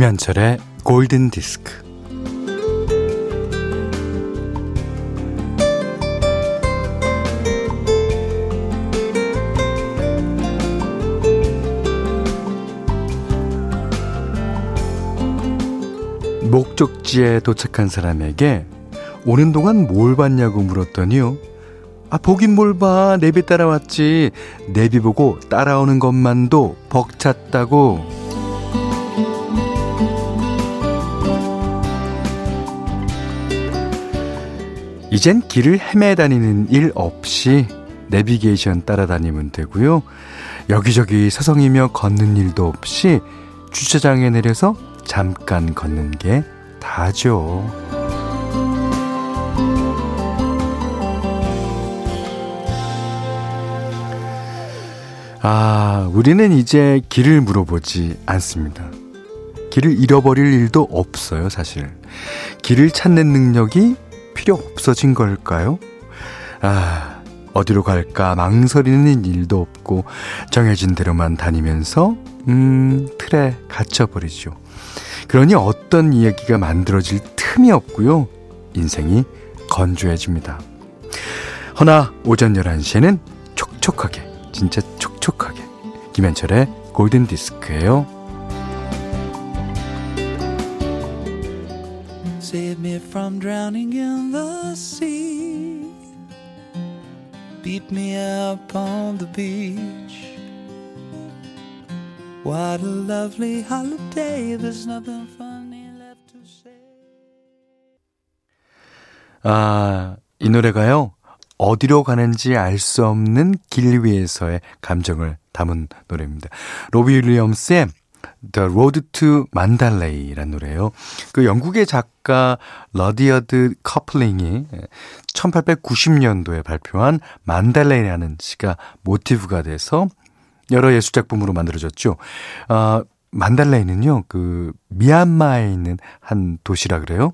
김현철의 골든 디스크. 목적지에 도착한 사람에게 오는 동안 뭘 봤냐고 물었더니요. 아, 보긴 뭘 봐. 내비 따라왔지. 내비 보고 따라오는 것만도 벅찼다고. 이젠 길을 헤매다니는 일 없이 내비게이션 따라다니면 되고요. 여기저기 서성이며 걷는 일도 없이 주차장에 내려서 잠깐 걷는 게 다죠. 아, 우리는 이제 길을 물어보지 않습니다. 길을 잃어버릴 일도 없어요, 사실. 길을 찾는 능력이 필요 없어진 걸까요? 아, 어디로 갈까 망설이는 일도 없고 정해진 대로만 다니면서 음, 틀에 갇혀버리죠. 그러니 어떤 이야기가 만들어질 틈이 없고요. 인생이 건조해집니다. 허나 오전 11시에는 촉촉하게, 진짜 촉촉하게 김현철의 골든 디스크예요. Me from drowning in the sea. Beat me up on the beach. What a lovely holiday. There's nothing funny left to say. 아, 이 노래가요. 어디로 가는지 알 수 없는 길 위에서의 감정을 담은 노래입니다. 로비 윌리엄스의 The Road to Mandalay라는 노래예요. 그 영국의 작가 러디어드 키플링이 1890년도에 발표한 만달레이라는 시가 모티브가 돼서 여러 예술 작품으로 만들어졌죠. 어, 만달레이는요, 그, 미얀마에 있는 한 도시라 그래요.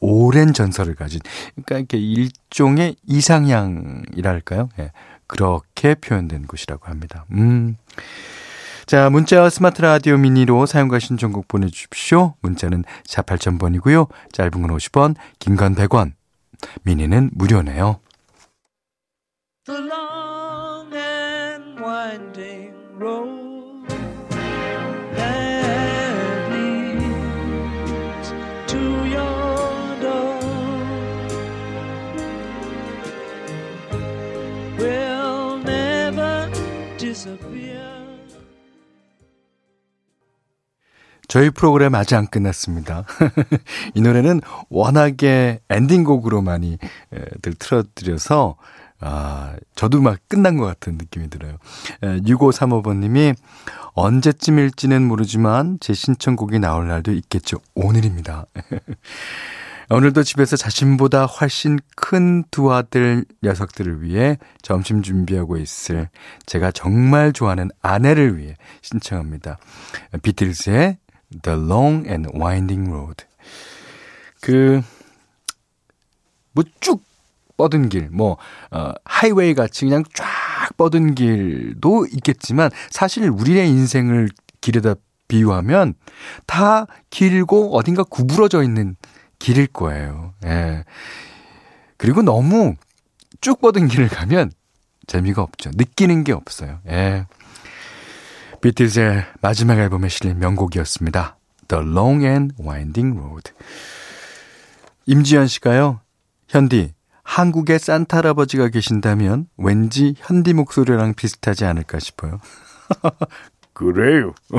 오랜 전설을 가진, 그러니까 이렇게 일종의 이상향이랄까요? 예, 그렇게 표현된 곳이라고 합니다. 음. 자, 문자와 스마트 라디오 미니로 사용과 신청곡 보내주십시오. 문자는 4 8000번이고요. 짧은 건 50원, 긴 건 100원. 미니는 무료네요. The long and winding road 저희 프로그램 아직 안 끝났습니다. 이 노래는 워낙에 엔딩곡으로 많이 들 틀어드려서, 아, 저도 막 끝난 것 같은 느낌이 들어요. 6535번님이 언제쯤일지는 모르지만 제 신청곡이 나올 날도 있겠죠. 오늘입니다. 오늘도 집에서 자신보다 훨씬 큰 두 아들 녀석들을 위해 점심 준비하고 있을 제가 정말 좋아하는 아내를 위해 신청합니다. 비틀즈의 The Long and Winding Road. 그, 뭐 쭉 뻗은 길, 뭐, 어, 하이웨이 같이 그냥 쫙 뻗은 길도 있겠지만, 사실 우리의 인생을 길에다 비유하면 다 길고 어딘가 구부러져 있는 길일 거예요. 예. 그리고 너무 쭉 뻗은 길을 가면 재미가 없죠. 느끼는 게 없어요. 예. 비틀즈의 마지막 앨범에 실린 명곡이었습니다. The Long and Winding Road. 임지연 씨가요, 현디, 한국에 산타 할아버지가 계신다면 왠지 현디 목소리랑 비슷하지 않을까 싶어요. 그래요.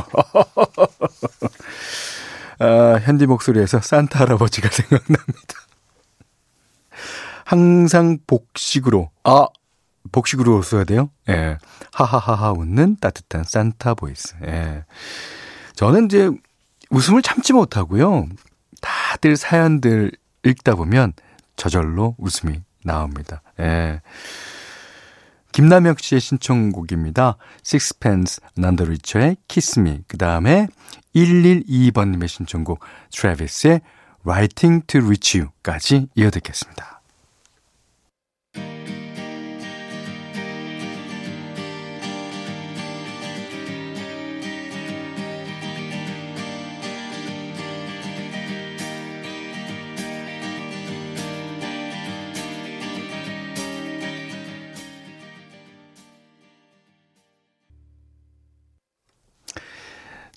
아, 현디 목소리에서 산타 할아버지가 생각납니다. 항상 복식으로, 아, 복식으로 써야 돼요? 예. 하하하하 웃는 따뜻한 산타 voice. 예. 저는 이제 웃음을 참지 못하고요. 다들 사연들 읽다 보면 저절로 웃음이 나옵니다. 예. 김남혁 씨의 신청곡입니다. Sixpence the Richer의 Kiss Me. 그 다음에 112번님의 신청곡 트래비스의 Writing to Reach You까지 이어듣겠습니다.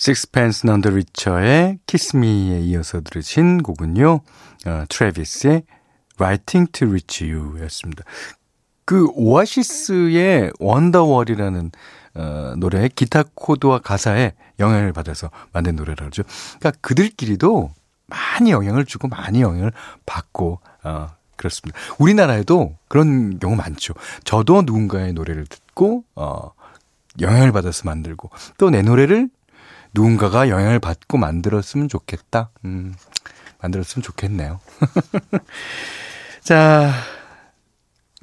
Sixpence None the Richer의 Kiss Me에 이어서 들으신 곡은요, 어, 트래비스의 Writing to Reach You 였습니다. 그 오아시스의 원더월이라는 어, 노래 기타 코드와 가사에 영향을 받아서 만든 노래라 그러죠. 그러니까 그들끼리도 많이 영향을 주고 많이 영향을 받고 어, 그렇습니다. 우리나라에도 그런 경우 많죠. 저도 누군가의 노래를 듣고 어, 영향을 받아서 만들고 또 내 노래를 누군가가 영향을 받고 만들었으면 좋겠다. 음, 만들었으면 좋겠네요. 자,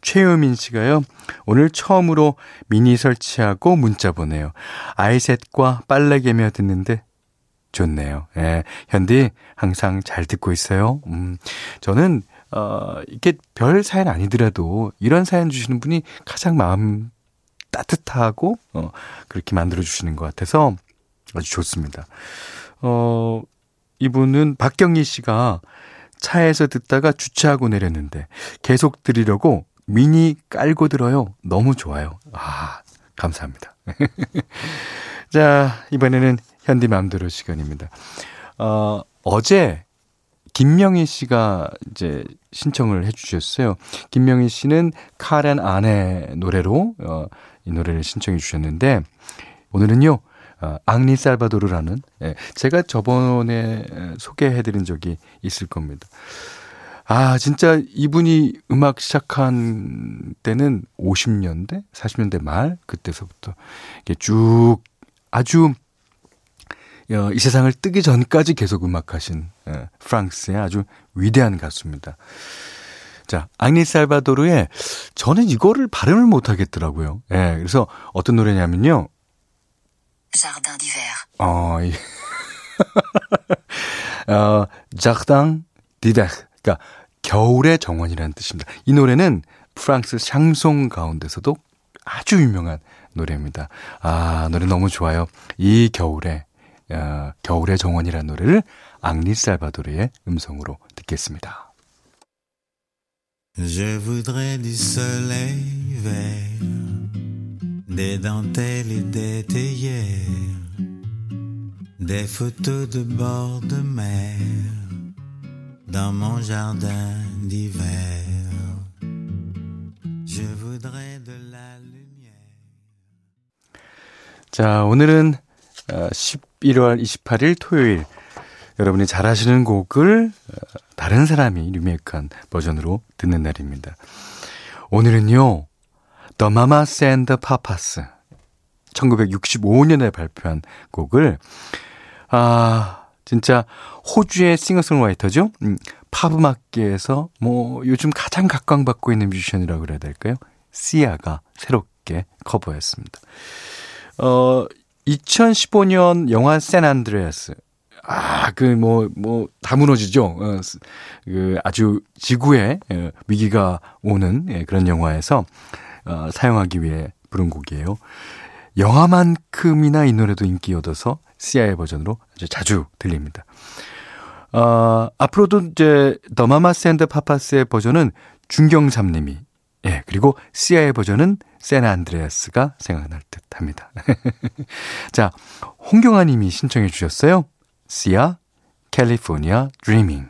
최유민 씨가요. 오늘 처음으로 미니 설치하고 문자 보내요. 아이셋과 빨래 개며 듣는데 좋네요. 예. 현디 항상 잘 듣고 있어요. 음. 저는 어 이게 별 사연 아니더라도 이런 사연 주시는 분이 가장 마음 따뜻하고 어 그렇게 만들어 주시는 것 같아서 아주 좋습니다. 어 이분은 박경희 씨가 차에서 듣다가 주차하고 내렸는데 계속 들으려고 미니 깔고 들어요. 너무 좋아요. 아, 감사합니다. 자, 이번에는 현디 맘대로 시간입니다. 어, 어제 김명희 씨가 이제 신청을 해 주셨어요. 김명희 씨는 카렌 안의 노래로 어, 이 노래를 신청해 주셨는데 오늘은요 어, 앙리 살바도르라는 예, 제가 저번에 소개해드린 적이 있을 겁니다. 아, 진짜 이분이 음악 시작한 때는 50년대, 40년대 말, 그때서부터 쭉 아주 어, 이 세상을 뜨기 전까지 계속 음악하신 예, 프랑스의 아주 위대한 가수입니다. 자, 앙리 살바도르의 저는 이거를 발음을 못 하겠더라고요. 예, 그래서 어떤 노래냐면요. Jardin d'hiver. 어, 이, 어, Jardin d'hiver. 그러니까 겨울의 정원이라는 뜻입니다. 이 노래는 프랑스 샹송 가운데서도 아주 유명한 노래입니다. 아, 노래 너무 좋아요. 이 겨울에, 어, 겨울의 정원이라는 노래를 앙리 살바도르의 음성으로 듣겠습니다. Je voudrais du soleil vert, des dentelles et des théières, des photos de bord de mer. dans mon jardin d'hiver. Je voudrais de la lumière. 자, 오늘은 11월 28일 토요일 여러분이 잘 아시는 곡을 다른 사람이 리메이크한 버전으로 듣는 날입니다. 오늘은요. The Mamas and the Papas 1965년에 발표한 곡을 아 진짜 호주의 싱어송라이터죠. 음, 팝 음악계에서 뭐 요즘 가장 각광받고 있는 뮤지션이라고 그래야 될까요? 시아가 새롭게 커버했습니다. 어 2015년 영화 San Andreas 아, 그, 뭐, 뭐, 다 무너지죠. 어, 그, 아주 지구에 어, 위기가 오는 예, 그런 영화에서 어, 사용하기 위해 부른 곡이에요. 영화만큼이나 이 노래도 인기 얻어서 시아의 버전으로 아주 자주 들립니다. 어, 앞으로도 이제 The Mamas and Papas의 버전은 중경삼님이 예, 그리고 시아의 버전은 세나 안드레아스가 생각날 듯 합니다. 자, 홍경아 님이 신청해 주셨어요. 시아, 캘리포니아 드리밍.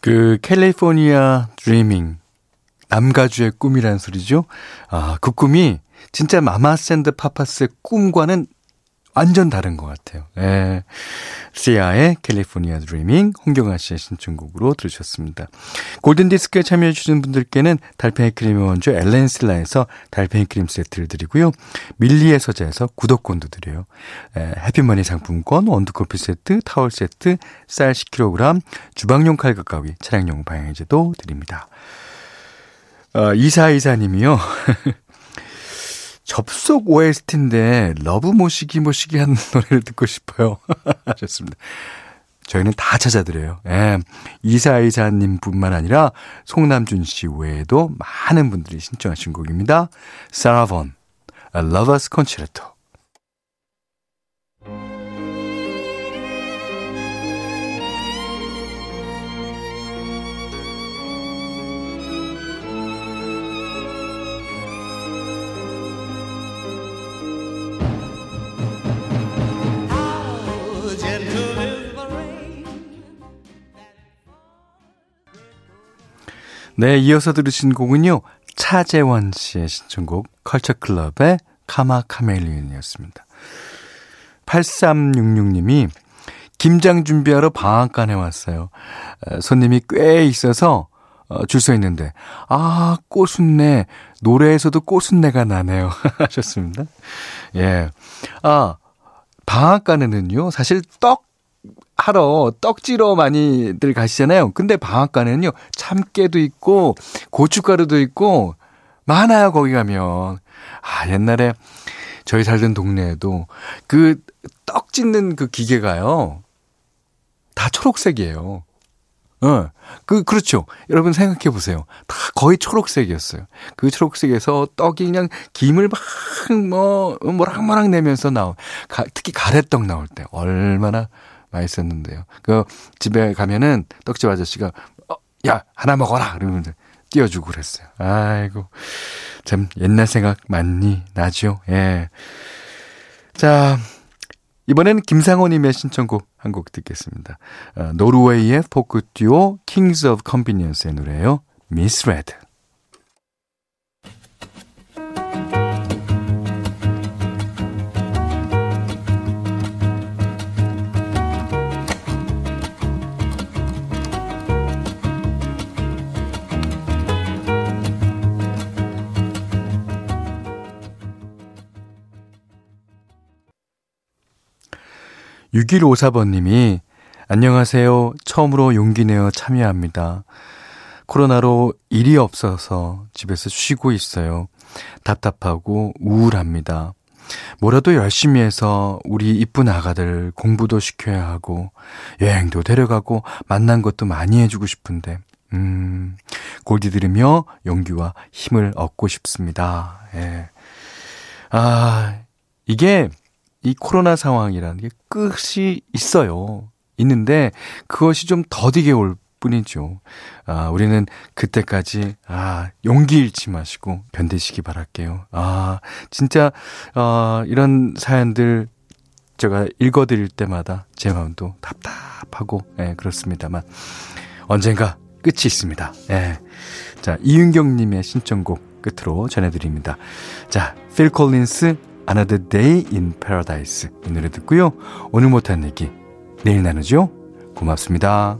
그 California Dreaming 남가주의 꿈이라는 소리죠. 아, 그 꿈이 진짜 Mamas and Papas의 꿈과는 완전 다른 것 같아요. 예. 시아의 California Dreaming 홍경아 씨의 신청곡으로 들으셨습니다. 골든디스크에 참여해주신 분들께는 달팽이 크림의 원조 엘렌슬라에서 달팽이 크림 세트를 드리고요. 밀리의 서재에서 구독권도 드려요. 예, 해피머니 상품권, 원두커피 세트, 타월 세트, 쌀 10kg, 주방용 칼과 가위, 차량용 방향제도 드립니다. 어, 이사이사님이요. 접속 OST인데 Love 뭐시기 뭐시기 하는 노래를 듣고 싶어요. 하셨습니다. 저희는 다 찾아드려요. 예. 이사이사님 뿐만 아니라 송남준 씨 외에도 많은 분들이 신청하신 곡입니다. 사라본, A Lover's Concerto. 네, 이어서 들으신 곡은요. 차재원 씨의 신청곡 컬처클럽의 카마 카멜리언이었습니다. 8366님이 김장 준비하러 방앗간에 왔어요. 손님이 꽤 있어서 어, 줄서 있는데 아 꽃순내 노래에서도 꽃순내가 나네요 하셨습니다. 예, 아 방앗간에는요 사실 떡 하러 떡지러 많이들 가시잖아요. 근데 방앗간에는요, 참깨도 있고, 고춧가루도 있고, 많아요, 거기 가면. 아, 옛날에 저희 살던 동네에도 그떡 짓는 그 기계가요, 다 초록색이에요. 어, 그, 그렇죠. 여러분 생각해 보세요. 다 거의 초록색이었어요. 그 초록색에서 떡이 그냥 김을 막, 뭐, 모락모락 내면서 가, 특히 가래떡 나올 때 얼마나 맛있었는데요. 그 집에 가면은 떡집 아저씨가 어, 야 하나 먹어라 그러면 띄워주고 그랬어요. 아이고 참 옛날 생각 많이 나죠. 예. 자 이번에는 김상호님의 신청곡 한 곡 듣겠습니다. 어, 노르웨이의 포크 듀오 Kings of Convenience의 노래예요. Miss Red. 6154번님이 안녕하세요. 처음으로 용기 내어 참여합니다. 코로나로 일이 없어서 집에서 쉬고 있어요. 답답하고 우울합니다. 뭐라도 열심히 해서 우리 이쁜 아가들 공부도 시켜야 하고, 여행도 데려가고, 만난 것도 많이 해주고 싶은데, 음, 골디 들으며 용기와 힘을 얻고 싶습니다. 예. 아, 이게 이 코로나 상황이라는 게 끝이 있어요. 있는데 그것이 좀 더디게 올 뿐이죠. 아, 우리는 그때까지, 아, 용기 잃지 마시고 견디시기 바랄게요. 아, 진짜, 어, 이런 사연들 제가 읽어드릴 때마다 제 마음도 답답하고, 예, 그렇습니다만, 언젠가 끝이 있습니다. 예. 자, 이윤경님의 신청곡 끝으로 전해드립니다. 자, 필 콜린스, Another Day in Paradise 이 노래 듣고요. 오늘 못한 얘기 내일 나누죠. 고맙습니다.